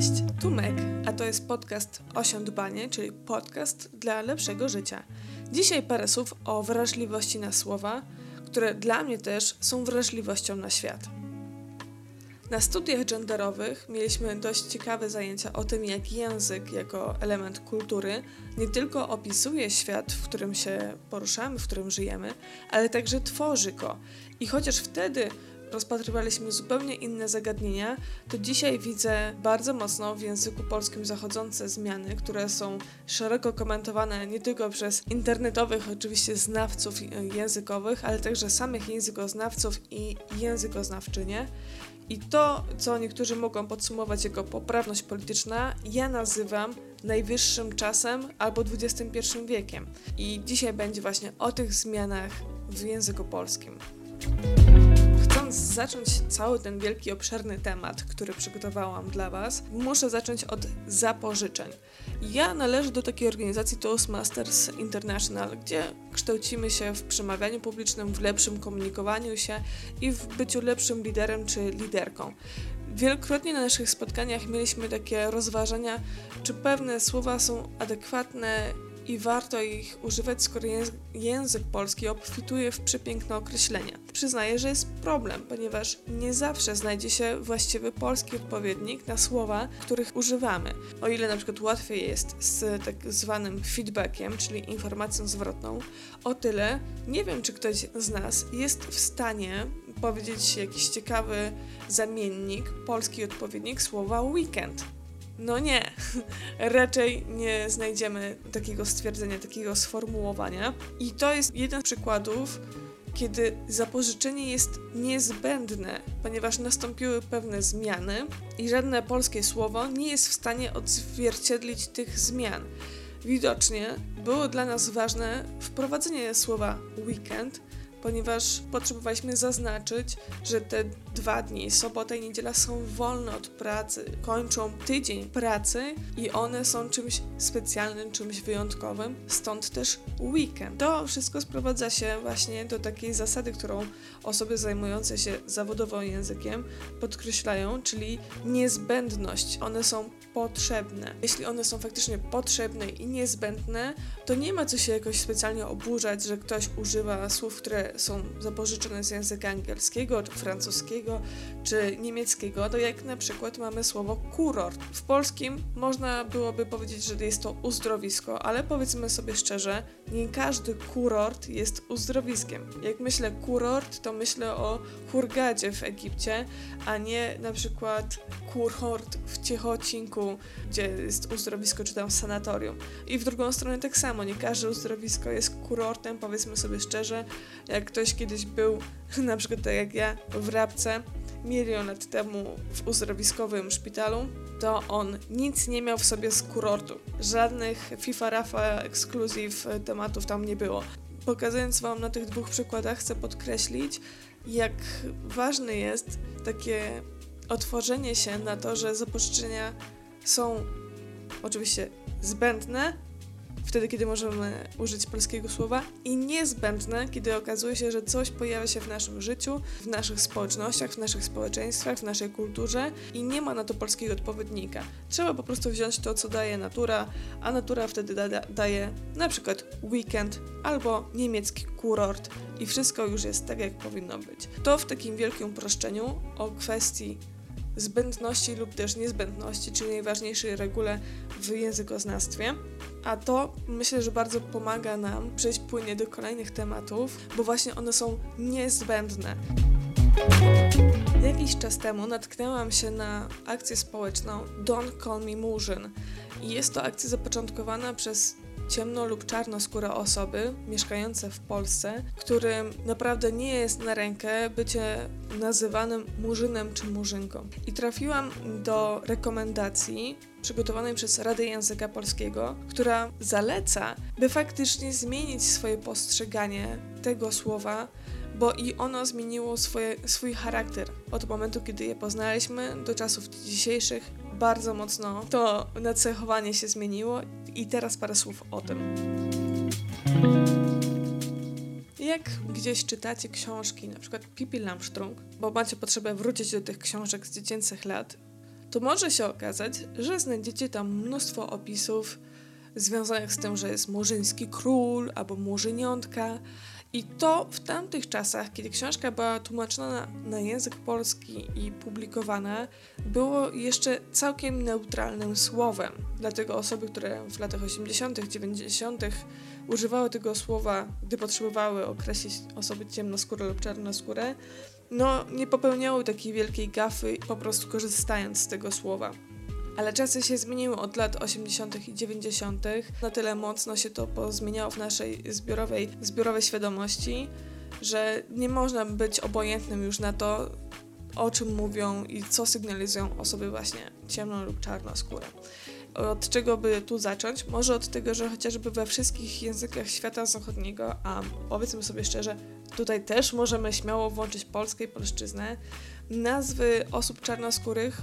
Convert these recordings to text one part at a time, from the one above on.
Cześć, tu Meg, a to jest podcast Osiądbanie, czyli podcast dla lepszego życia. Dzisiaj parę słów o wrażliwości na słowa, które dla mnie też są wrażliwością na świat. Na studiach genderowych mieliśmy dość ciekawe zajęcia o tym, jak język jako element kultury nie tylko opisuje świat, w którym się poruszamy, w którym żyjemy, ale także tworzy go. I chociaż wtedy rozpatrywaliśmy zupełnie inne zagadnienia, to dzisiaj widzę bardzo mocno w języku polskim zachodzące zmiany, które są szeroko komentowane nie tylko przez internetowych oczywiście znawców językowych, ale także samych językoznawców i językoznawczynie. I to, co niektórzy mogą podsumować jako poprawność polityczna, ja nazywam najwyższym czasem albo XXI wiekiem. I dzisiaj będzie właśnie o tych zmianach w języku polskim. Chcąc zacząć cały ten wielki, obszerny temat, który przygotowałam dla Was, muszę zacząć od zapożyczeń. Ja należę do takiej organizacji Toastmasters International, gdzie kształcimy się w przemawianiu publicznym, w lepszym komunikowaniu się i w byciu lepszym liderem czy liderką. Wielokrotnie na naszych spotkaniach mieliśmy takie rozważania, czy pewne słowa są adekwatne i warto ich używać, skoro język polski obfituje w przepiękne określenia. Przyznaję, że jest problem, ponieważ nie zawsze znajdzie się właściwy polski odpowiednik na słowa, których używamy. O ile na przykład łatwiej jest z tak zwanym feedbackiem, czyli informacją zwrotną, o tyle nie wiem, czy ktoś z nas jest w stanie powiedzieć jakiś ciekawy zamiennik, polski odpowiednik słowa weekend no nie, raczej nie znajdziemy takiego stwierdzenia, takiego sformułowania. I to jest jeden z przykładów, kiedy zapożyczenie jest niezbędne, ponieważ nastąpiły pewne zmiany i żadne polskie słowo nie jest w stanie odzwierciedlić tych zmian. Widocznie było dla nas ważne wprowadzenie słowa weekend, ponieważ potrzebowaliśmy zaznaczyć, że te dwa dni, sobota i niedziela, są wolne od pracy, kończą tydzień pracy i one są czymś specjalnym, czymś wyjątkowym, stąd też weekend. To wszystko sprowadza się właśnie do takiej zasady, którą osoby zajmujące się zawodowo językiem podkreślają, czyli niezbędność. One są potrzebne. Jeśli one są faktycznie potrzebne i niezbędne, to nie ma co się jakoś specjalnie oburzać, że ktoś używa słów, które są zapożyczone z języka angielskiego, czy francuskiego, czy niemieckiego, to jak na przykład mamy słowo kurort. W polskim można byłoby powiedzieć, że jest to uzdrowisko, ale powiedzmy sobie szczerze, nie każdy kurort jest uzdrowiskiem. Jak myślę kurort, to myślę o Hurgadzie w Egipcie, a nie na przykład kurort w Ciechocinku, gdzie jest uzdrowisko czy tam sanatorium. I w drugą stronę tak samo, nie każde uzdrowisko jest kurortem, powiedzmy sobie szczerze. Jak ktoś kiedyś był, na przykład tak jak ja, w Rabce, milion lat temu w uzdrowiskowym szpitalu, to on nic nie miał w sobie z kurortu. Żadnych FIFA, Rafa, ekskluzyw tematów tam nie było. Pokazując Wam na tych dwóch przykładach, chcę podkreślić, jak ważne jest takie otworzenie się na to, że zapożyczenia są oczywiście zbędne, wtedy, kiedy możemy użyć polskiego słowa, i niezbędne, kiedy okazuje się, że coś pojawia się w naszym życiu, w naszych społecznościach, w naszych społeczeństwach, w naszej kulturze i nie ma na to polskiego odpowiednika. Trzeba po prostu wziąć to, co daje natura, a natura wtedy da daje na przykład weekend albo niemiecki kurort i wszystko już jest tak, jak powinno być. To w takim wielkim uproszczeniu o kwestii zbędności lub też niezbędności, czyli najważniejszej regule w językoznawstwie. A to myślę, że bardzo pomaga nam przejść płynnie do kolejnych tematów, bo właśnie one są niezbędne. Jakiś czas temu natknęłam się na akcję społeczną Don't Call Me Murzyn. Jest to akcja zapoczątkowana przez ciemno lub czarnoskóre osoby mieszkające w Polsce, którym naprawdę nie jest na rękę bycie nazywanym murzynem czy murzynką. I trafiłam do rekomendacji przygotowanej przez Radę Języka Polskiego, która zaleca, by faktycznie zmienić swoje postrzeganie tego słowa, bo i ono zmieniło swoje, swój charakter od momentu, kiedy je poznaliśmy, do czasów dzisiejszych. Bardzo mocno to nacechowanie się zmieniło i teraz parę słów o tym. Jak gdzieś czytacie książki, na przykład Pippi Langström, bo macie potrzebę wrócić do tych książek z dziecięcych lat, to może się okazać, że znajdziecie tam mnóstwo opisów związanych z tym, że jest murzyński król albo murzyniątka. I to w tamtych czasach, kiedy książka była tłumaczona na, język polski i publikowana, było jeszcze całkiem neutralnym słowem. Dlatego osoby, które w latach 80., 90. używały tego słowa, gdy potrzebowały określić osoby ciemnoskóre lub czarnoskóre, no nie popełniały takiej wielkiej gafy, po prostu korzystając z tego słowa. Ale czasy się zmieniły od lat 80. i 90. Na tyle mocno się to pozmieniało w naszej zbiorowej, zbiorowej świadomości, że nie można być obojętnym już na to, o czym mówią i co sygnalizują osoby właśnie ciemno lub czarnoskóre. Od czego by tu zacząć? Może od tego, że chociażby we wszystkich językach świata zachodniego, a powiedzmy sobie szczerze, tutaj też możemy śmiało włączyć polskę i polszczyznę, nazwy osób czarnoskórych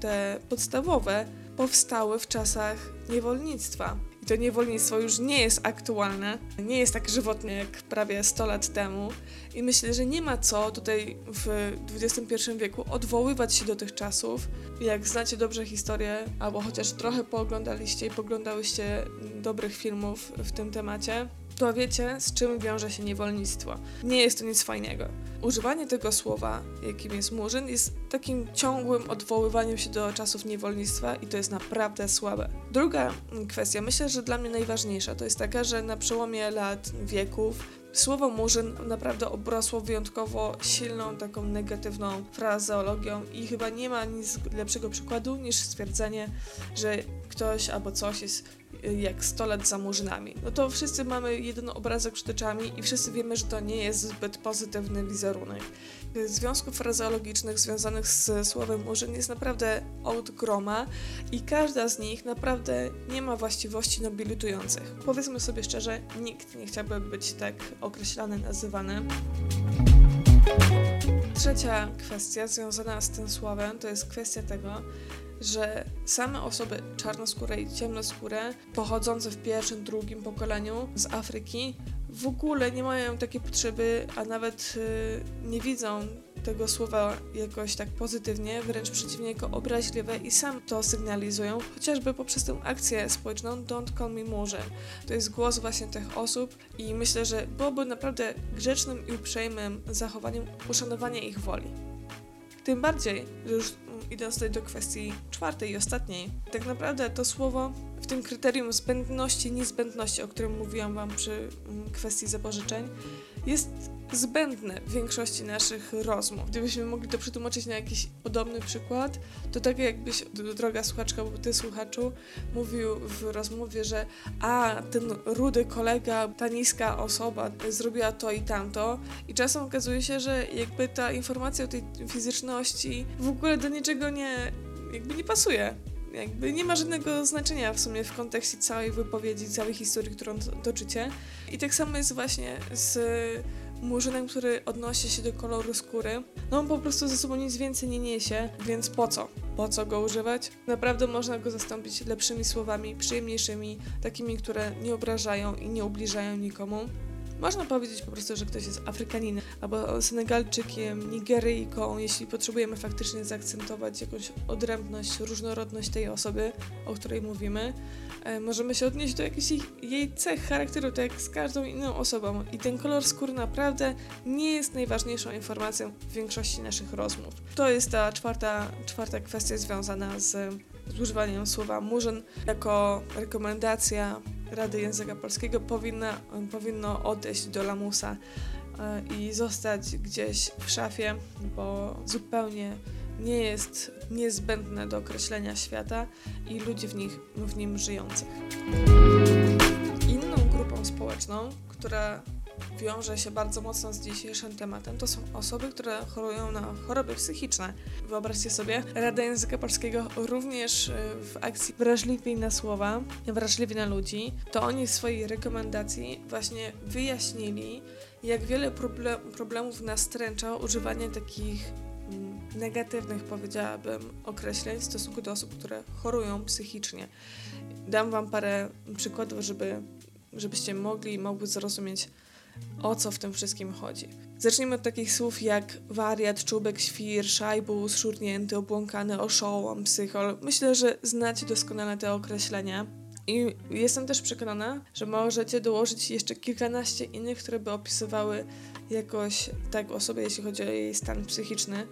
te podstawowe, powstały w czasach niewolnictwa. I to niewolnictwo już nie jest aktualne, nie jest tak żywotne jak prawie 100 lat temu. I myślę, że nie ma co tutaj w XXI wieku odwoływać się do tych czasów. Jak znacie dobrze historię, albo chociaż trochę pooglądaliście i poglądałyście dobrych filmów w tym temacie, to wiecie, z czym wiąże się niewolnictwo. Nie jest to nic fajnego. Używanie tego słowa, jakim jest murzyn, jest takim ciągłym odwoływaniem się do czasów niewolnictwa i to jest naprawdę słabe. Druga kwestia, myślę, że dla mnie najważniejsza, to jest taka, że na przełomie lat, wieków, Słowo murzyn naprawdę obrosło wyjątkowo silną, taką negatywną frazeologią i chyba nie ma nic lepszego przykładu niż stwierdzenie, że ktoś albo coś jest jak 100 lat za murzynami. No to wszyscy mamy jeden obrazek przed oczami i wszyscy wiemy, że to nie jest zbyt pozytywny wizerunek. Związków frazeologicznych związanych z słowem murzyn jest naprawdę od groma i każda z nich naprawdę nie ma właściwości nobilitujących. Powiedzmy sobie szczerze, nikt nie chciałby być tak określany, nazywany. Trzecia kwestia związana z tym słowem to jest kwestia tego, że same osoby czarnoskóre i ciemnoskóre, pochodzące w pierwszym, drugim pokoleniu z Afryki, w ogóle nie mają takiej potrzeby, a nawet y, nie widzą tego słowa jakoś tak pozytywnie, wręcz przeciwnie, jako obraźliwe i sam to sygnalizują, chociażby poprzez tę akcję społeczną Don't Call Me Murzyn. To jest głos właśnie tych osób i myślę, że byłoby naprawdę grzecznym i uprzejmym zachowaniem uszanowania ich woli. Tym bardziej, że już idąc tutaj do kwestii czwartej i ostatniej, tak naprawdę to słowo w tym kryterium zbędności, niezbędności, o którym mówiłam Wam przy mm, kwestii zapożyczeń, jest zbędne w większości naszych rozmów. Gdybyśmy mogli to przetłumaczyć na jakiś podobny przykład, to tak jakbyś, droga słuchaczka, bo ty słuchaczu, mówił w rozmowie, że a, ten rudy kolega, ta niska osoba zrobiła to i tamto i czasem okazuje się, że jakby ta informacja o tej fizyczności w ogóle do niczego nie, jakby nie pasuje jakby nie ma żadnego znaczenia w sumie w kontekście całej wypowiedzi, całej historii, którą toczycie. I tak samo jest właśnie z murzynem, który odnosi się do koloru skóry. No on po prostu ze sobą nic więcej nie niesie, więc po co? Po co go używać? Naprawdę można go zastąpić lepszymi słowami, przyjemniejszymi, takimi, które nie obrażają i nie ubliżają nikomu. Można powiedzieć po prostu, że ktoś jest Afrykaninem albo Senegalczykiem, Nigeryjką, jeśli potrzebujemy faktycznie zaakcentować jakąś odrębność, różnorodność tej osoby, o której mówimy. E, możemy się odnieść do jakichś jej cech charakteru, tak jak z każdą inną osobą. I ten kolor skóry naprawdę nie jest najważniejszą informacją w większości naszych rozmów. To jest ta czwarta, czwarta kwestia związana z, z używaniem słowa murzyn jako rekomendacja Rady Języka Polskiego powinna, powinno odejść do lamusa e, i zostać gdzieś w szafie, bo zupełnie nie jest niezbędne do określenia świata i ludzi w, nich, w nim żyjących. Inną grupą społeczną, która wiąże się bardzo mocno z dzisiejszym tematem, to są osoby, które chorują na choroby psychiczne. Wyobraźcie sobie, Rada Języka Polskiego również y, w akcji Wrażliwi na słowa, Wrażliwi na ludzi, to oni w swojej rekomendacji właśnie wyjaśnili, jak wiele problem, problemów nastręcza używanie takich mm, negatywnych, powiedziałabym, określeń w stosunku do osób, które chorują psychicznie. Dam Wam parę przykładów, żeby, żebyście mogli mogły zrozumieć, o co w tym wszystkim chodzi. Zacznijmy od takich słów jak wariat, czubek, świr, szajbus, szurnięty, obłąkany, oszołom, psychol. Myślę, że znacie doskonale te określenia. I jestem też przekonana, że możecie dołożyć jeszcze kilkanaście innych, które by opisywały jakoś tak osobę, jeśli chodzi o jej stan psychiczny.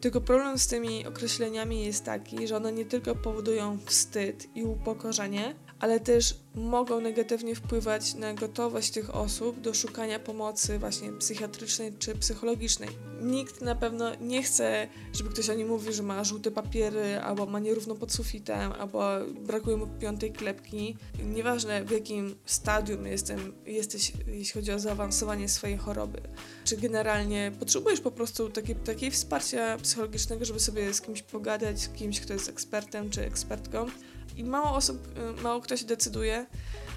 Tylko problem z tymi określeniami jest taki, że one nie tylko powodują wstyd i upokorzenie, ale też mogą negatywnie wpływać na gotowość tych osób do szukania pomocy właśnie psychiatrycznej czy psychologicznej. Nikt na pewno nie chce, żeby ktoś o nim mówił, że ma żółte papiery, albo ma nierówno pod sufitem, albo brakuje mu piątej klepki. Nieważne w jakim stadium jestem, jesteś, jeśli chodzi o zaawansowanie swojej choroby. Czy generalnie potrzebujesz po prostu takiej, wsparcia psychologicznego, żeby sobie z kimś pogadać, z kimś, kto jest ekspertem czy ekspertką, i mało osób, y, mało kto się decyduje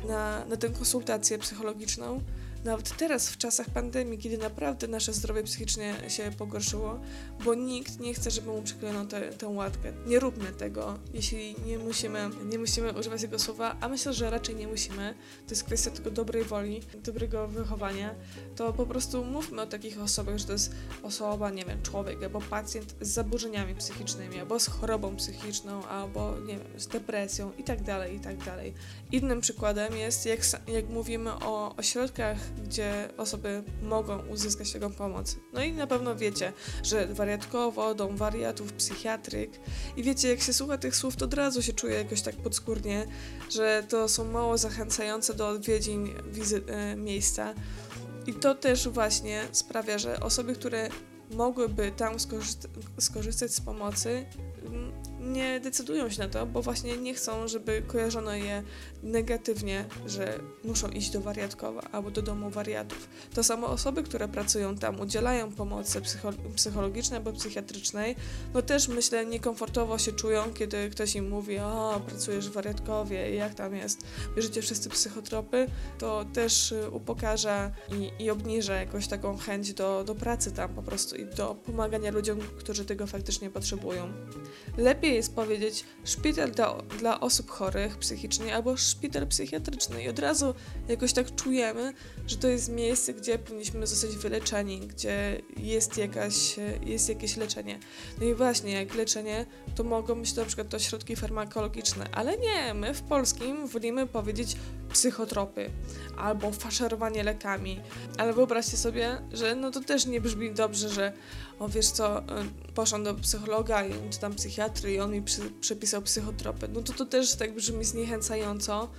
na, na tę konsultację psychologiczną nawet teraz, w czasach pandemii, kiedy naprawdę nasze zdrowie psychiczne się pogorszyło, bo nikt nie chce, żeby mu przyklejono tę łatkę. Nie róbmy tego, jeśli nie musimy, nie musimy używać tego słowa, a myślę, że raczej nie musimy. To jest kwestia tylko dobrej woli, dobrego wychowania. To po prostu mówmy o takich osobach, że to jest osoba, nie wiem, człowiek albo pacjent z zaburzeniami psychicznymi, albo z chorobą psychiczną, albo nie wiem, z depresją i tak dalej, i tak dalej. Innym przykładem jest, jak, jak mówimy o ośrodkach gdzie osoby mogą uzyskać taką pomoc. No i na pewno wiecie, że wariatkowo, dom wariatów, psychiatryk. I wiecie, jak się słucha tych słów, to od razu się czuje jakoś tak podskórnie, że to są mało zachęcające do odwiedzin wizy- e, miejsca. I to też właśnie sprawia, że osoby, które mogłyby tam skorzy- skorzystać z pomocy, nie decydują się na to, bo właśnie nie chcą, żeby kojarzono je negatywnie, że muszą iść do wariatkowa albo do domu wariatów. To samo osoby, które pracują tam, udzielają pomocy psycho psychologicznej albo psychiatrycznej, no też myślę niekomfortowo się czują, kiedy ktoś im mówi, o, pracujesz w wariatkowie, jak tam jest, bierzecie wszyscy psychotropy, to też y, upokarza i, i obniża jakąś taką chęć do, do pracy tam po prostu i do pomagania ludziom, którzy tego faktycznie potrzebują. Lepiej jest powiedzieć szpital dla, dla osób chorych psychicznie albo szpital psychiatryczny i od razu jakoś tak czujemy, że to jest miejsce, gdzie powinniśmy zostać wyleczeni, gdzie jest, jakaś, jest jakieś leczenie. No i właśnie, jak leczenie, to mogą być to na przykład to środki farmakologiczne, ale nie, my w polskim wolimy powiedzieć psychotropy albo faszerowanie lekami. Ale wyobraźcie sobie, że no to też nie brzmi dobrze, że o wiesz co, y, poszłam do psychologa czy tam psychiatry i on mi przy, przepisał psychotropy. No to to też tak brzmi zniechęcająco,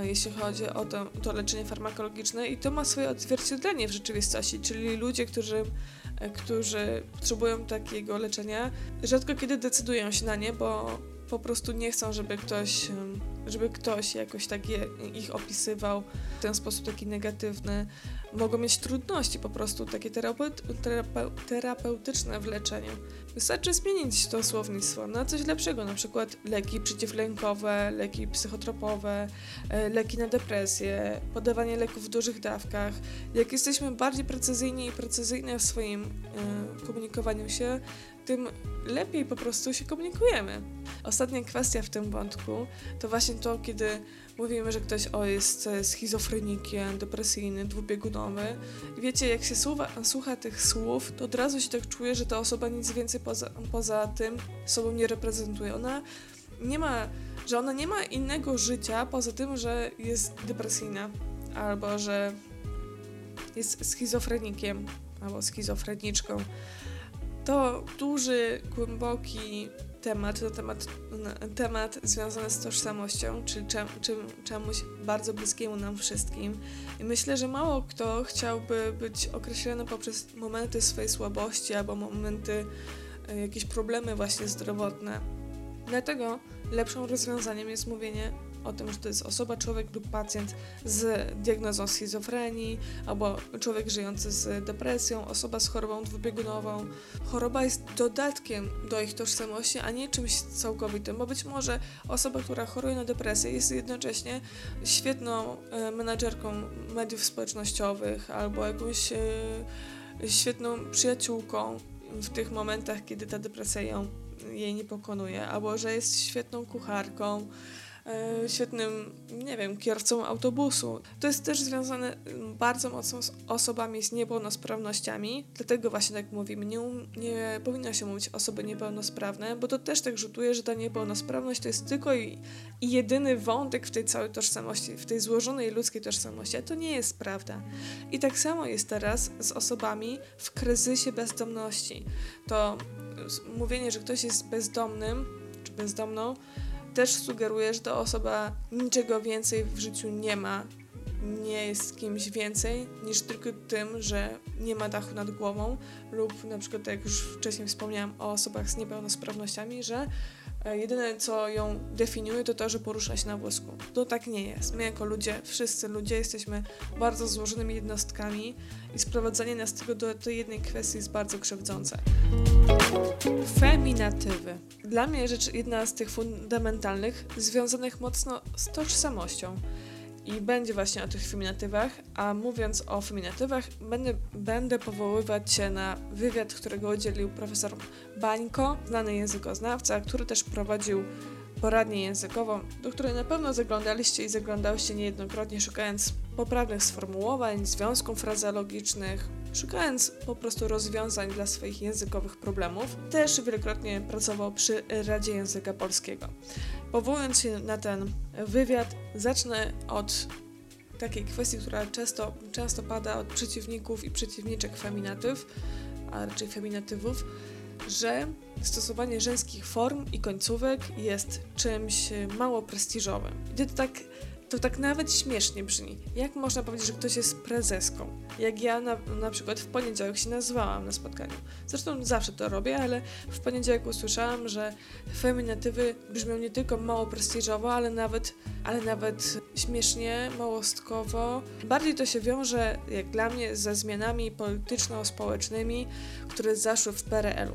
jeśli chodzi o to, to leczenie farmakologiczne i to ma swoje odzwierciedlenie w rzeczywistości, czyli ludzie, którzy e, którzy potrzebują takiego leczenia, rzadko kiedy decydują się na nie, bo po prostu nie chcą, żeby ktoś, żeby ktoś jakoś tak je, ich opisywał w ten sposób taki negatywny. Mogą mieć trudności po prostu takie terapeut, terapeutyczne w leczeniu. Wystarczy zmienić to słownictwo na coś lepszego, na przykład leki przeciwlękowe, leki psychotropowe, e, leki na depresję, podawanie leków w dużych dawkach. Jak jesteśmy bardziej precyzyjni i precyzyjne w swoim y, komunikowaniu się, tym lepiej po prostu się komunikujemy. Ostatnia kwestia w tym wątku to właśnie to, kiedy mówimy, że ktoś o jest schizofrenikiem, depresyjny, dwubiegunowy. Wiecie, jak się słucha, słucha tych słów, to od razu się tak czuje, że ta osoba nic więcej poza, poza tym sobą nie reprezentuje. Ona nie ma, że ona nie ma innego życia poza tym, że jest depresyjna albo że jest schizofrenikiem albo schizofreniczką. To duży, głęboki temat, to temat, temat związany z tożsamością, czy czym, czemuś bardzo bliskiemu nam wszystkim. I myślę, że mało kto chciałby być określony poprzez momenty swojej słabości albo momenty, e, jakieś problemy właśnie zdrowotne. Dlatego lepszym rozwiązaniem jest mówienie o tym, że to jest osoba, człowiek lub pacjent z diagnozą schizofrenii, albo człowiek żyjący z depresją, osoba z chorobą dwubiegunową. Choroba jest dodatkiem do ich tożsamości, a nie czymś całkowitym, bo być może osoba, która choruje na depresję jest jednocześnie świetną e, menadżerką mediów społecznościowych albo jakąś e, świetną przyjaciółką w tych momentach, kiedy ta depresja ją, jej nie pokonuje, albo że jest świetną kucharką, świetnym, nie wiem, kierowcą autobusu. To jest też związane mm, bardzo mocno z osobami z niepełnosprawnościami, dlatego właśnie tak mówimy, nie, nie powinno się mówić osoby niepełnosprawne, bo to też tak rzutuje, że ta niepełnosprawność to jest tylko i, i jedyny wątek w tej całej tożsamości, w tej złożonej ludzkiej tożsamości, a to nie jest prawda. I tak samo jest teraz z osobami w kryzysie bezdomności. To mówienie, że ktoś jest bezdomnym czy bezdomną, też sugeruje, że ta osoba niczego więcej w życiu nie ma, nie jest kimś więcej niż tylko tym, że nie ma dachu nad głową, lub na przykład, jak już wcześniej wspomniałam o osobach z niepełnosprawnościami, że jedyne co ją definiuje to to, że porusza się na wózku. To tak nie jest. My jako ludzie, wszyscy ludzie jesteśmy bardzo złożonymi jednostkami i sprowadzanie nas tego do tej jednej kwestii jest bardzo krzywdzące. Feminatywy. Dla mnie rzecz jedna z tych fundamentalnych, związanych mocno z tożsamością. I będzie właśnie o tych feminatywach, a mówiąc o feminatywach, będę, będę powoływać się na wywiad, którego udzielił profesor Bańko, znany językoznawca, który też prowadził poradnię językową, do której na pewno zaglądaliście i zaglądałyście niejednokrotnie, szukając poprawnych sformułowań, związków frazeologicznych, szukając po prostu rozwiązań dla swoich językowych problemów. Też wielokrotnie pracował przy Radzie Języka Polskiego. Powołując się na ten wywiad, zacznę od takiej kwestii, która często, często pada od przeciwników i przeciwniczek feminatyw, a raczej feminatywów, że stosowanie żeńskich form i końcówek jest czymś mało prestiżowym. I to tak to tak nawet śmiesznie brzmi. Jak można powiedzieć, że ktoś jest prezeską? Jak ja na, na przykład w poniedziałek się nazwałam na spotkaniu. Zresztą zawsze to robię, ale w poniedziałek usłyszałam, że feminatywy brzmią nie tylko mało prestiżowo, ale nawet, ale nawet śmiesznie, małostkowo. Bardziej to się wiąże, jak dla mnie, ze zmianami polityczno-społecznymi, które zaszły w PRL-u.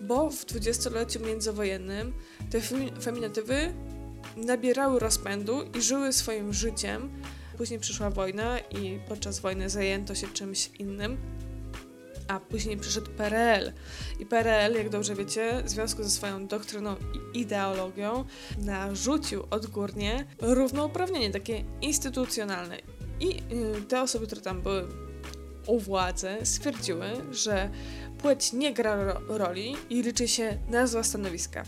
Bo w dwudziestoleciu międzywojennym te feminatywy nabierały rozpędu i żyły swoim życiem. Później przyszła wojna i podczas wojny zajęto się czymś innym. A później przyszedł PRL. I PRL, jak dobrze wiecie, w związku ze swoją doktryną i ideologią, narzucił odgórnie równouprawnienie, takie instytucjonalne. I y, te osoby, które tam były u władzy, stwierdziły, że płeć nie gra ro roli i liczy się nazwa stanowiska.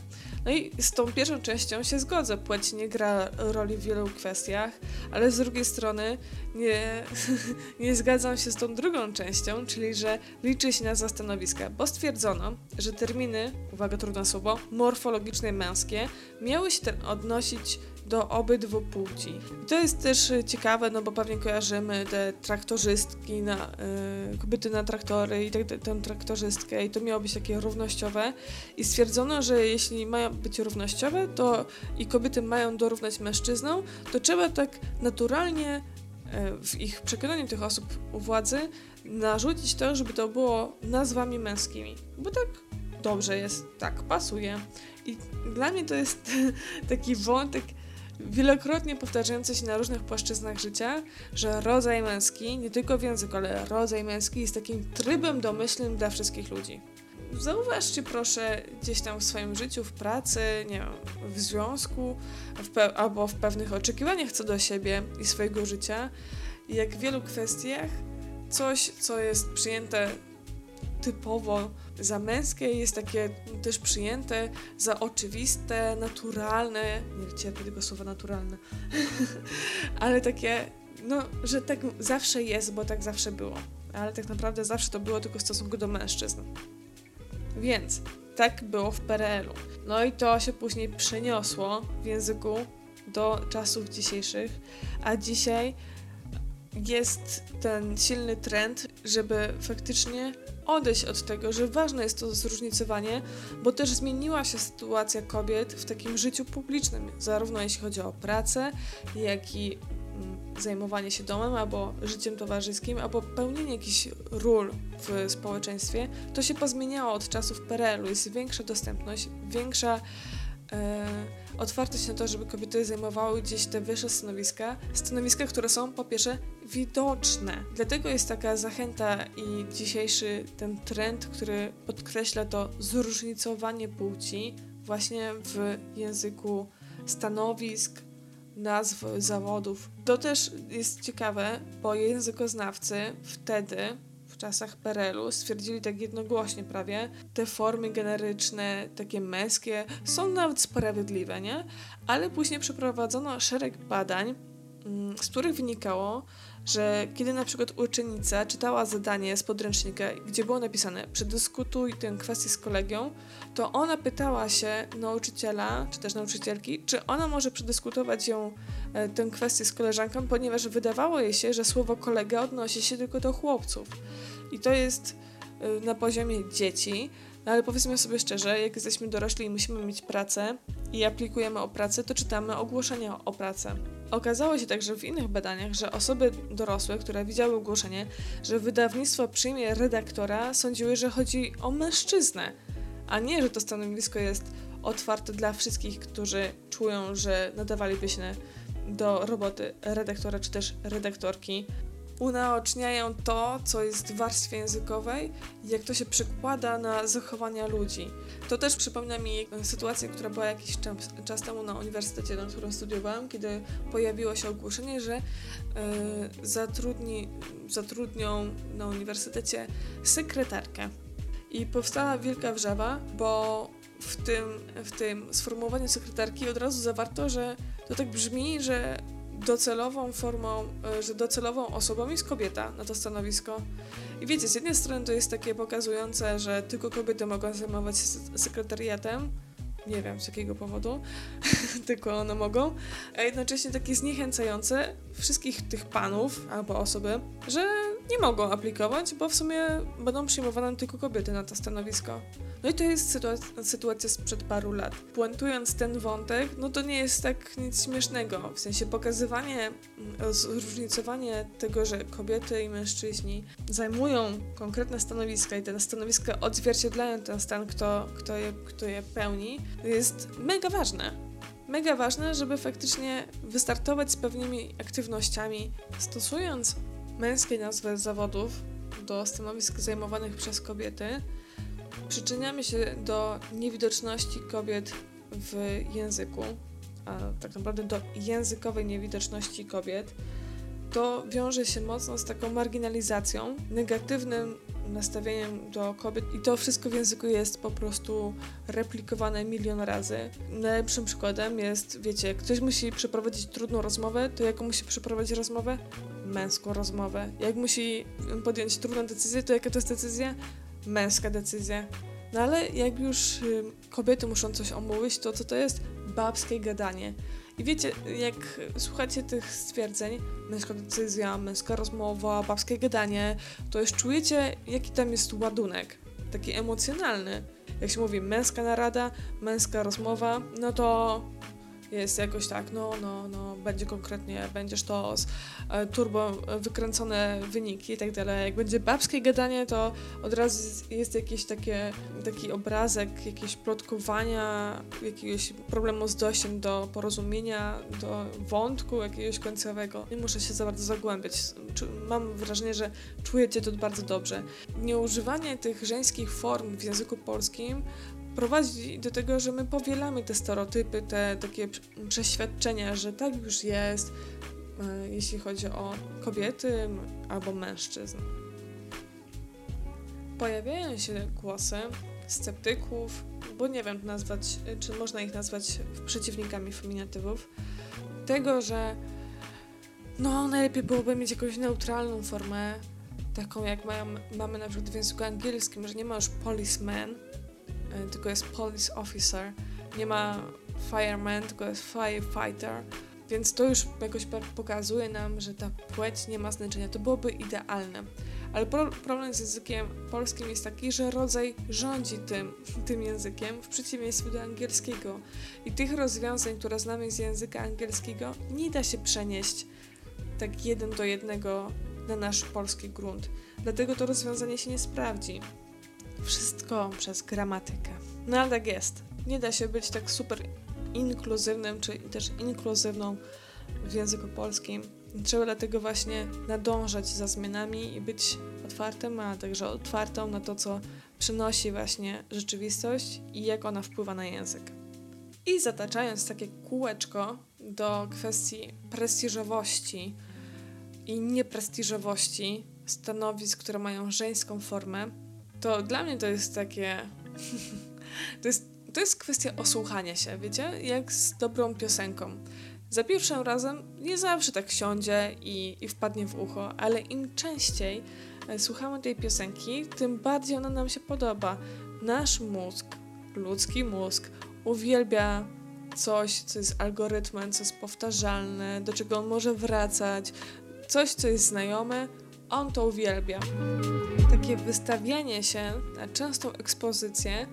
No i z tą pierwszą częścią się zgodzę, płeć nie gra roli w wielu kwestiach, ale z drugiej strony nie, nie zgadzam się z tą drugą częścią, czyli że liczy się nazwa stanowiska, bo stwierdzono, że terminy, uwaga trudne słowo, morfologiczne męskie miały się odnosić do obydwu płci. I to jest też ciekawe, no bo pewnie kojarzymy te traktorzystki, na, y, kobiety na traktory i tak, tę traktorzystkę i to miało być takie równościowe i stwierdzono, że jeśli mają być równościowe to i kobiety mają dorównać mężczyznom, to trzeba tak naturalnie y, w ich przekonaniu tych osób u władzy narzucić to, żeby to było nazwami męskimi. Bo tak dobrze jest, tak pasuje. I dla mnie to jest taki wątek wielokrotnie powtarzające się na różnych płaszczyznach życia, że rodzaj męski, nie tylko w języku, ale rodzaj męski jest takim trybem domyślnym dla wszystkich ludzi. Zauważcie proszę gdzieś tam w swoim życiu, w pracy, nie wiem, w związku w albo w pewnych oczekiwaniach co do siebie i swojego życia, jak w wielu kwestiach coś, co jest przyjęte typowo za męskie jest takie też przyjęte za oczywiste, naturalne, nie cierpię tego słowa naturalne, ale takie, no, że tak zawsze jest, bo tak zawsze było. Ale tak naprawdę zawsze to było tylko w stosunku do mężczyzn. Więc tak było w PRL-u. No i to się później przeniosło w języku do czasów dzisiejszych, a dzisiaj jest ten silny trend, żeby faktycznie odejść od tego, że ważne jest to zróżnicowanie, bo też zmieniła się sytuacja kobiet w takim życiu publicznym, zarówno jeśli chodzi o pracę, jak i mm, zajmowanie się domem albo życiem towarzyskim, albo pełnienie jakichś ról w społeczeństwie, to się pozmieniało od czasów PRL-u. Jest większa dostępność, większa otwartość na to, żeby kobiety zajmowały gdzieś te wyższe stanowiska, stanowiska, które są po pierwsze widoczne. Dlatego jest taka zachęta i dzisiejszy ten trend, który podkreśla to zróżnicowanie płci właśnie w języku stanowisk, nazw zawodów. To też jest ciekawe, bo językoznawcy wtedy, w czasach PRL-u, stwierdzili tak jednogłośnie prawie, te formy generyczne, takie męskie, są nawet sprawiedliwe, nie? Ale później przeprowadzono szereg badań, mm, z których wynikało, że kiedy na przykład uczennica czytała zadanie z podręcznika, gdzie było napisane przedyskutuj tę kwestię z kolegią, to ona pytała się nauczyciela, czy też nauczycielki, czy ona może przedyskutować ją, e, tę kwestię z koleżanką, ponieważ wydawało jej się, że słowo kolega odnosi się tylko do chłopców. I to jest e, na poziomie dzieci, no ale powiedzmy sobie szczerze, jak jesteśmy dorośli i musimy mieć pracę i aplikujemy o pracę, to czytamy ogłoszenia o pracę. Okazało się także w innych badaniach, że osoby dorosłe, które widziały ogłoszenie, że wydawnictwo przyjmie redaktora, sądziły, że chodzi o mężczyznę, a nie, że to stanowisko jest otwarte dla wszystkich, którzy czują, że nadawaliby się do roboty redaktora czy też redaktorki unaoczniają to, co jest w warstwie językowej jak to się przekłada na zachowania ludzi. To też przypomina mi sytuację, która była jakiś czas, czas temu na uniwersytecie, na którym studiowałam, kiedy pojawiło się ogłoszenie, że y, zatrudni, zatrudnią na uniwersytecie sekretarkę. I powstała wielka wrzawa, bo w tym, w tym sformułowaniu sekretarki od razu zawarto, że to tak brzmi, że docelową formą, e, że docelową osobą jest kobieta na to stanowisko. I wiecie, z jednej strony to jest takie pokazujące, że tylko kobiety mogą zajmować się sekretariatem, nie wiem z jakiego powodu, tylko one mogą, a jednocześnie takie zniechęcające wszystkich tych panów albo osoby, że nie mogą aplikować, bo w sumie będą przyjmowane tylko kobiety na to stanowisko. No i to jest sytuacja, sytuacja sprzed paru lat. Puentując ten wątek, no to nie jest tak nic śmiesznego. W sensie pokazywanie, zróżnicowanie tego, że kobiety i mężczyźni zajmują konkretne stanowiska i te stanowiska odzwierciedlają ten stan, kto, kto, je, kto je pełni, jest mega ważne mega ważne, żeby faktycznie wystartować z pewnymi aktywnościami, stosując męskie nazwy zawodów do stanowisk zajmowanych przez kobiety, przyczyniamy się do niewidoczności kobiet w języku, a tak naprawdę do językowej niewidoczności kobiet. To wiąże się mocno z taką marginalizacją, negatywnym nastawieniem do kobiet i to wszystko w języku jest po prostu replikowane milion razy. Najlepszym przykładem jest, wiecie, ktoś musi przeprowadzić trudną rozmowę, to jaką musi przeprowadzić rozmowę? Męską rozmowę. Jak musi podjąć trudną decyzję, to jaka to jest decyzja? Męska decyzja. No ale jak już y, kobiety muszą coś omówić, to co to jest? Babskie gadanie. I wiecie, jak słuchacie tych stwierdzeń, męska decyzja, męska rozmowa, babskie gadanie, to już czujecie, jaki tam jest ładunek, taki emocjonalny. Jak się mówi męska narada, męska rozmowa, no to jest jakoś tak, no, no, no, będzie konkretnie, będziesz to e, turbo wykręcone wyniki i tak dalej. Jak będzie babskie gadanie, to od razu jest jakiś takie, taki obrazek, jakieś plotkowania, jakiegoś problemu z dojściem do porozumienia, do wątku jakiegoś końcowego. Nie muszę się za bardzo zagłębiać. Mam wrażenie, że czujecie to bardzo dobrze. Nieużywanie tych żeńskich form w języku polskim prowadzi do tego, że my powielamy te stereotypy, te takie przeświadczenia, że tak już jest, e, jeśli chodzi o kobiety albo mężczyzn. Pojawiają się głosy sceptyków, bo nie wiem nazwać, czy można ich nazwać przeciwnikami feminatywów, tego, że no najlepiej byłoby mieć jakąś neutralną formę, taką jak mają, mamy na przykład w języku angielskim, że nie ma już policeman, tylko jest police officer, nie ma fireman, tylko jest firefighter, więc to już jakoś pokazuje nam, że ta płeć nie ma znaczenia. To byłoby idealne. Ale problem z językiem polskim jest taki, że rodzaj rządzi tym, tym językiem w przeciwieństwie do angielskiego. I tych rozwiązań, które znamy z języka angielskiego, nie da się przenieść tak jeden do jednego na nasz polski grunt. Dlatego to rozwiązanie się nie sprawdzi. Wszystko przez gramatykę. No ale tak jest. Nie da się być tak super inkluzywnym, czy też inkluzywną w języku polskim. Trzeba dlatego właśnie nadążać za zmianami i być otwartym, a także otwartą na to, co przynosi właśnie rzeczywistość i jak ona wpływa na język. I zataczając takie kółeczko do kwestii prestiżowości i nieprestiżowości stanowisk, które mają żeńską formę, to dla mnie to jest takie. to, jest, to jest kwestia osłuchania się, wiecie? Jak z dobrą piosenką. Za pierwszym razem nie zawsze tak siądzie i, i wpadnie w ucho, ale im częściej e, słuchamy tej piosenki, tym bardziej ona nam się podoba. Nasz mózg, ludzki mózg, uwielbia coś, co jest algorytmem, co jest powtarzalne, do czego on może wracać, coś, co jest znajome, on to uwielbia. Takie wystawianie się na częstą ekspozycję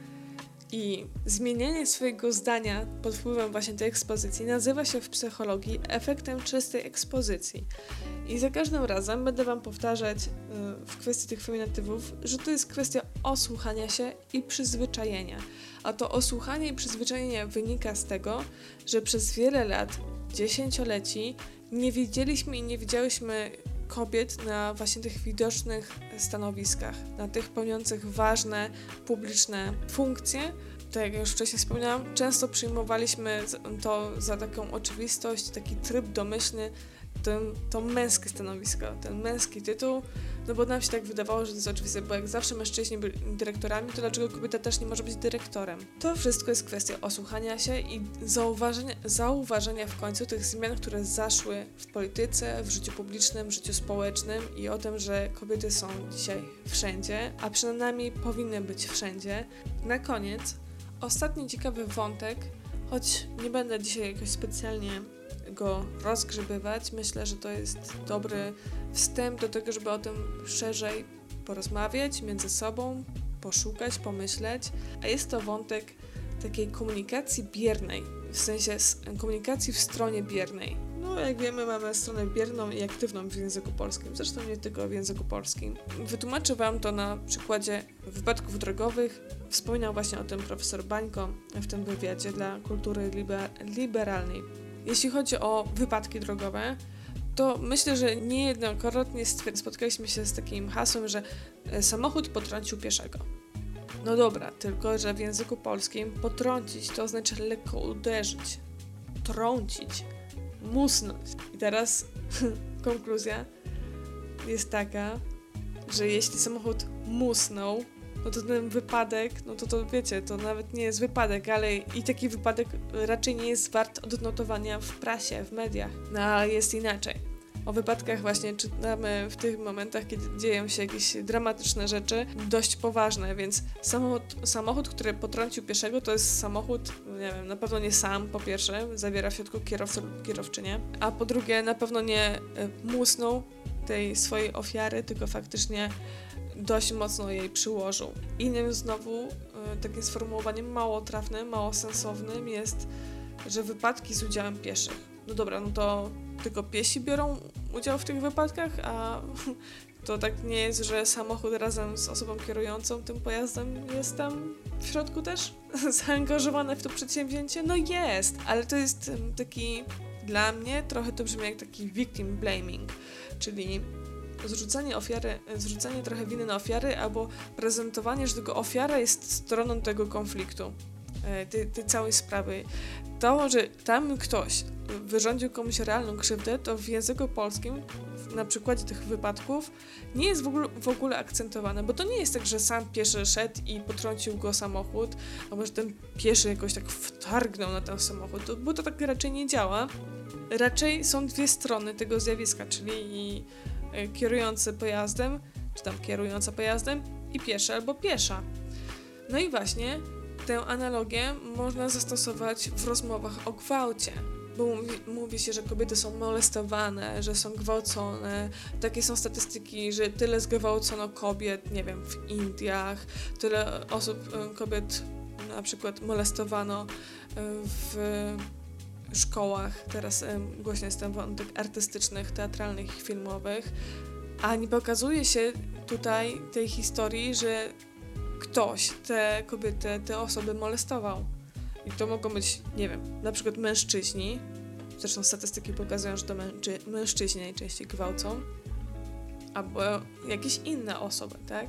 i zmienianie swojego zdania pod wpływem właśnie tej ekspozycji nazywa się w psychologii efektem czystej ekspozycji. I za każdym razem będę Wam powtarzać y, w kwestii tych feminatywów, że to jest kwestia osłuchania się i przyzwyczajenia. A to osłuchanie i przyzwyczajenie wynika z tego, że przez wiele lat, dziesięcioleci, nie widzieliśmy i nie widziałyśmy kobiet na właśnie tych widocznych stanowiskach, na tych pełniących ważne publiczne funkcje. Tak jak już wcześniej wspomniałam, często przyjmowaliśmy to za taką oczywistość, taki tryb domyślny, ten, to męskie stanowisko, ten męski tytuł, no bo nam się tak wydawało, że to jest oczywiste, bo jak zawsze mężczyźni byli dyrektorami, to dlaczego kobieta też nie może być dyrektorem? To wszystko jest kwestia osłuchania się i zauważenia, zauważenia w końcu tych zmian, które zaszły w polityce, w życiu publicznym, w życiu społecznym i o tym, że kobiety są dzisiaj wszędzie, a przynajmniej powinny być wszędzie. Na koniec, ostatni ciekawy wątek, choć nie będę dzisiaj jakoś specjalnie go rozgrzebywać. Myślę, że to jest dobry wstęp do tego, żeby o tym szerzej porozmawiać między sobą, poszukać, pomyśleć. A jest to wątek takiej komunikacji biernej, w sensie komunikacji w stronie biernej. No, jak wiemy, mamy stronę bierną i aktywną w języku polskim, zresztą nie tylko w języku polskim. Wytłumaczę Wam to na przykładzie wypadków drogowych. Wspominał właśnie o tym profesor Bańko w tym wywiadzie dla kultury liber liberalnej. Jeśli chodzi o wypadki drogowe, to myślę, że niejednokrotnie spotkaliśmy się z takim hasłem, że e, samochód potrącił pieszego. No dobra, tylko że w języku polskim potrącić to oznacza lekko uderzyć, trącić, musnąć. I teraz konkluzja jest taka, że jeśli samochód musnął, no to ten wypadek, no to to wiecie, to nawet nie jest wypadek, ale i taki wypadek raczej nie jest wart odnotowania w prasie, w mediach. No ale jest inaczej. O wypadkach właśnie czytamy w tych momentach, kiedy dzieją się jakieś dramatyczne rzeczy, dość poważne, więc samochód, samochód który potrącił pieszego, to jest samochód, nie wiem, na pewno nie sam, po pierwsze, zawiera w środku kierowcę lub kierowczynię, a po drugie, na pewno nie e, musnął tej swojej ofiary, tylko faktycznie dość mocno jej przyłożył. Innym znowu e, takim sformułowaniem mało trafnym, mało sensownym jest, że wypadki z udziałem pieszych. No dobra, no to tylko piesi biorą udział w tych wypadkach, a to tak nie jest, że samochód razem z osobą kierującą tym pojazdem jest tam w środku też zaangażowany w to przedsięwzięcie? No jest, ale to jest taki dla mnie trochę to brzmi jak taki victim blaming, czyli zrzucanie ofiary, zrzucanie trochę winy na ofiary, albo prezentowanie, że tylko ofiara jest stroną tego konfliktu, e, tej, tej całej sprawy. To, że tam ktoś wyrządził komuś realną krzywdę, to w języku polskim, na przykładzie tych wypadków, nie jest w ogóle, w ogóle akcentowane, bo to nie jest tak, że sam pieszy szedł i potrącił go samochód, albo że ten pieszy jakoś tak wtargnął na ten samochód, bo to tak raczej nie działa. Raczej są dwie strony tego zjawiska, czyli E, kierujący pojazdem, czy tam kierująca pojazdem i pieszy albo piesza. No i właśnie tę analogię można zastosować w rozmowach o gwałcie. Bo mówi, mówi, się, że kobiety są molestowane, że są gwałcone. Takie są statystyki, że tyle zgwałcono kobiet, nie wiem, w Indiach, tyle osób, e, kobiet na przykład molestowano e, w szkołach, teraz głośny jest ten wątek artystycznych, teatralnych, filmowych, a nie pokazuje się tutaj tej historii, że ktoś te kobiety, te osoby molestował. I to mogą być, nie wiem, na przykład mężczyźni, zresztą statystyki pokazują, że to mężczy mężczyźni najczęściej gwałcą, albo jakieś inne osoby, tak?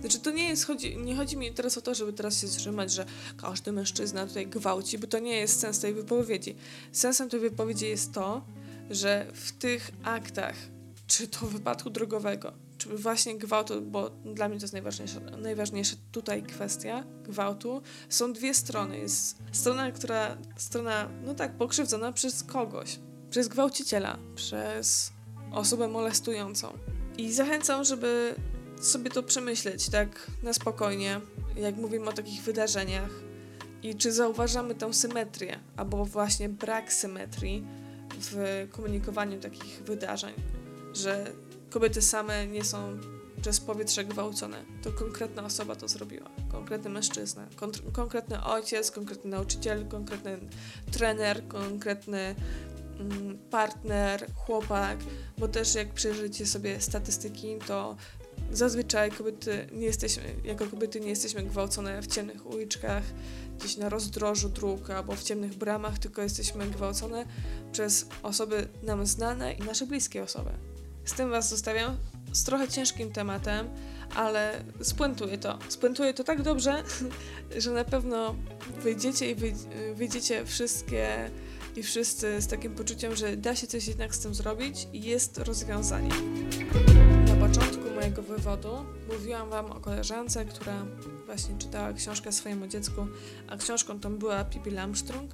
Znaczy to nie jest, chodzi, nie chodzi mi teraz o to, żeby teraz się zrzymać, że każdy mężczyzna tutaj gwałci, bo to nie jest sens tej wypowiedzi. Sensem tej wypowiedzi jest to, że w tych aktach, czy to wypadku drogowego, czy właśnie gwałtu, bo dla mnie to jest najważniejsza, najważniejsza tutaj kwestia gwałtu, są dwie strony. Jest strona, która, strona, no tak, pokrzywdzona przez kogoś, przez gwałciciela, przez osobę molestującą. I zachęcam, żeby sobie to przemyśleć tak na spokojnie, jak mówimy o takich wydarzeniach i czy zauważamy tę symetrię, albo właśnie brak symetrii w komunikowaniu takich wydarzeń, że kobiety same nie są przez powietrze gwałcone. To konkretna osoba to zrobiła. Konkretny mężczyzna, konkretny ojciec, konkretny nauczyciel, konkretny trener, konkretny mm, partner, chłopak, bo też jak przejrzycie sobie statystyki, to zazwyczaj kobiety nie jesteśmy, jako kobiety nie jesteśmy gwałcone w ciemnych uliczkach, gdzieś na rozdrożu dróg albo w ciemnych bramach, tylko jesteśmy gwałcone przez osoby nam znane i nasze bliskie osoby. Z tym Was zostawiam z trochę ciężkim tematem, ale spuentuję to. Spuentuję to tak dobrze, że na pewno wyjdziecie i wyjdziecie wszystkie i wszyscy z takim poczuciem, że da się coś jednak z tym zrobić i jest rozwiązanie. Na początku mojego wywodu. Mówiłam Wam o koleżance, która właśnie czytała książkę swojemu dziecku, a książką tą była Pippi Lamstrung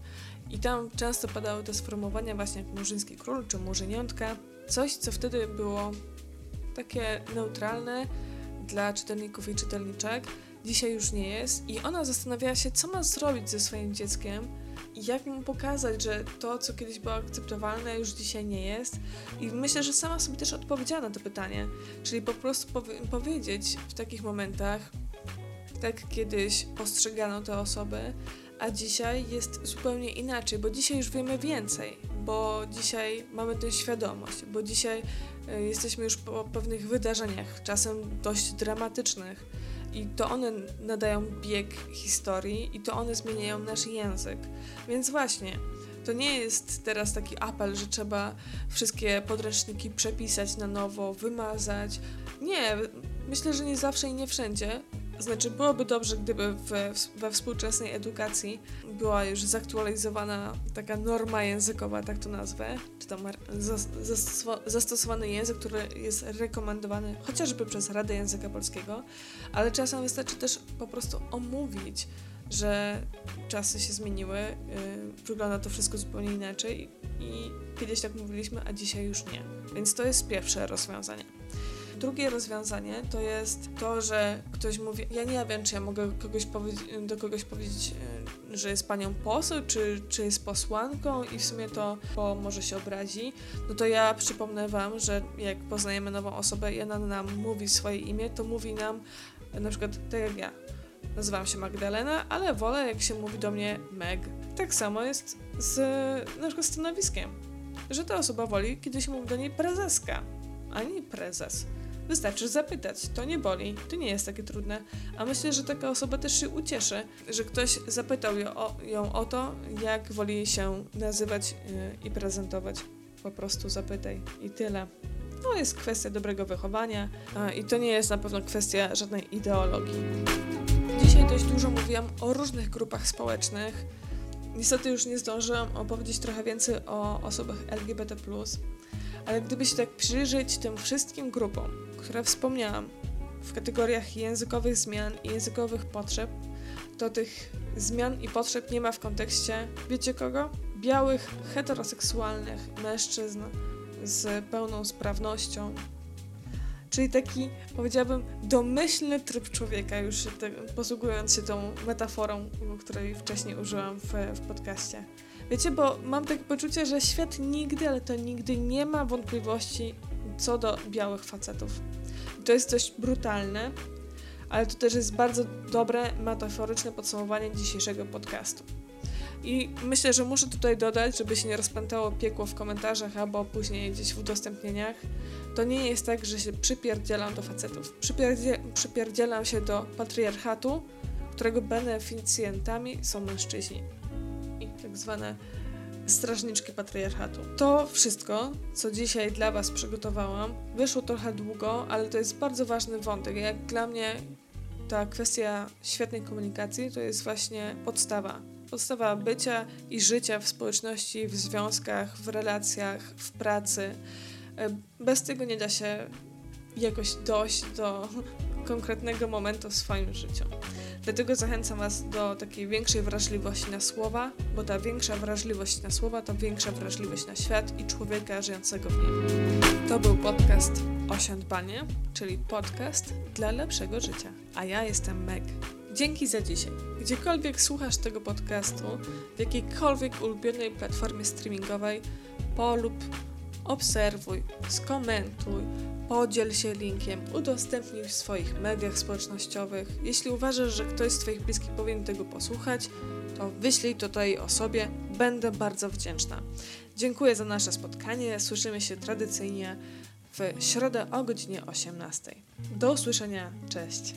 i tam często padały te sformułowania właśnie jak murzyński król czy murzyniątka, Coś, co wtedy było takie neutralne dla czytelników i czytelniczek, dzisiaj już nie jest. I ona zastanawiała się, co ma zrobić ze swoim dzieckiem jak mu pokazać, że to, co kiedyś było akceptowalne, już dzisiaj nie jest. I myślę, że sama sobie też odpowiedziała na to pytanie. Czyli po prostu powie powiedzieć w takich momentach, tak kiedyś postrzegano te osoby, a dzisiaj jest zupełnie inaczej, bo dzisiaj już wiemy więcej bo dzisiaj mamy tę świadomość, bo dzisiaj e, jesteśmy już po pewnych wydarzeniach, czasem dość dramatycznych. I to one nadają bieg historii, i to one zmieniają nasz język. Więc właśnie, to nie jest teraz taki apel, że trzeba wszystkie podręczniki przepisać na nowo, wymazać. Nie, myślę, że nie zawsze i nie wszędzie, znaczy, byłoby dobrze, gdyby we, we współczesnej edukacji była już zaktualizowana taka norma językowa, tak to nazwę, czy tam zastosowany język, który jest rekomendowany chociażby przez Radę Języka Polskiego, ale czasem wystarczy też po prostu omówić, że czasy się zmieniły, yy, wygląda to wszystko zupełnie inaczej i kiedyś tak mówiliśmy, a dzisiaj już nie. Więc to jest pierwsze rozwiązanie. Drugie rozwiązanie to jest to, że ktoś mówi, ja nie wiem, czy ja mogę kogoś do kogoś powiedzieć, e, że jest panią poseł, czy, czy jest posłanką i w sumie to bo może się obrazi, no to ja przypomnę wam, że jak poznajemy nową osobę i ona nam mówi swoje imię, to mówi nam e, na przykład tak jak ja. Nazywam się Magdalena, ale wolę jak się mówi do mnie Meg. Tak samo jest z na przykład stanowiskiem, że ta osoba woli, kiedy się mówi do niej prezeska, a nie prezes. Wystarczy zapytać, to nie boli, to nie jest takie trudne. A myślę, że taka osoba też się ucieszy, że ktoś zapytał ją o, ją o to, jak woli się nazywać yy, i prezentować. Po prostu zapytaj i tyle. To jest kwestia dobrego wychowania i to nie jest na pewno kwestia żadnej ideologii. Dzisiaj dość dużo mówiłam o różnych grupach społecznych. Niestety już nie zdążyłam opowiedzieć trochę więcej o osobach LGBT, ale gdyby się tak przyjrzeć tym wszystkim grupom, które wspomniałam, w kategoriach językowych zmian i językowych potrzeb, to tych zmian i potrzeb nie ma w kontekście, wiecie kogo? Białych, heteroseksualnych mężczyzn z pełną sprawnością. Czyli taki, powiedziałabym, domyślny tryb człowieka, już posługując się tą metaforą, której wcześniej użyłam w, w podcaście. Wiecie, bo mam takie poczucie, że świat nigdy, ale to nigdy nie ma wątpliwości co do białych facetów. To jest dość brutalne, ale to też jest bardzo dobre, metaforyczne podsumowanie dzisiejszego podcastu. I myślę, że muszę tutaj dodać, żeby się nie rozpętało piekło w komentarzach albo później gdzieś w udostępnieniach. To nie jest tak, że się przypierdzielam do facetów. Przypierdzie przypierdzielam się do patriarchatu, którego beneficjentami są mężczyźni tak zwane strażniczki patriarchatu. To wszystko, co dzisiaj dla Was przygotowałam, wyszło trochę długo, ale to jest bardzo ważny wątek. Jak dla mnie ta kwestia świetnej komunikacji to jest właśnie podstawa. Podstawa bycia i życia w społeczności, w związkach, w relacjach, w pracy. Bez tego nie da się jakoś dojść do konkretnego momentu w swoim życiu. Dlatego zachęcam Was do takiej większej wrażliwości na słowa, bo ta większa wrażliwość na słowa to większa wrażliwość na świat i człowieka żyjącego w nim. To był podcast Osiądbanie, czyli podcast dla lepszego życia. A ja jestem Meg. Dzięki za dzisiaj. Gdziekolwiek słuchasz tego podcastu, w jakiejkolwiek ulubionej platformie streamingowej, polub, obserwuj, skomentuj, podziel się linkiem, udostępnij w swoich mediach społecznościowych. Jeśli uważasz, że ktoś z Twoich bliskich powinien tego posłuchać, to wyślij to tej osobie. Będę bardzo wdzięczna. Dziękuję za nasze spotkanie. Słyszymy się tradycyjnie w środę o godzinie 18. Do usłyszenia. Cześć.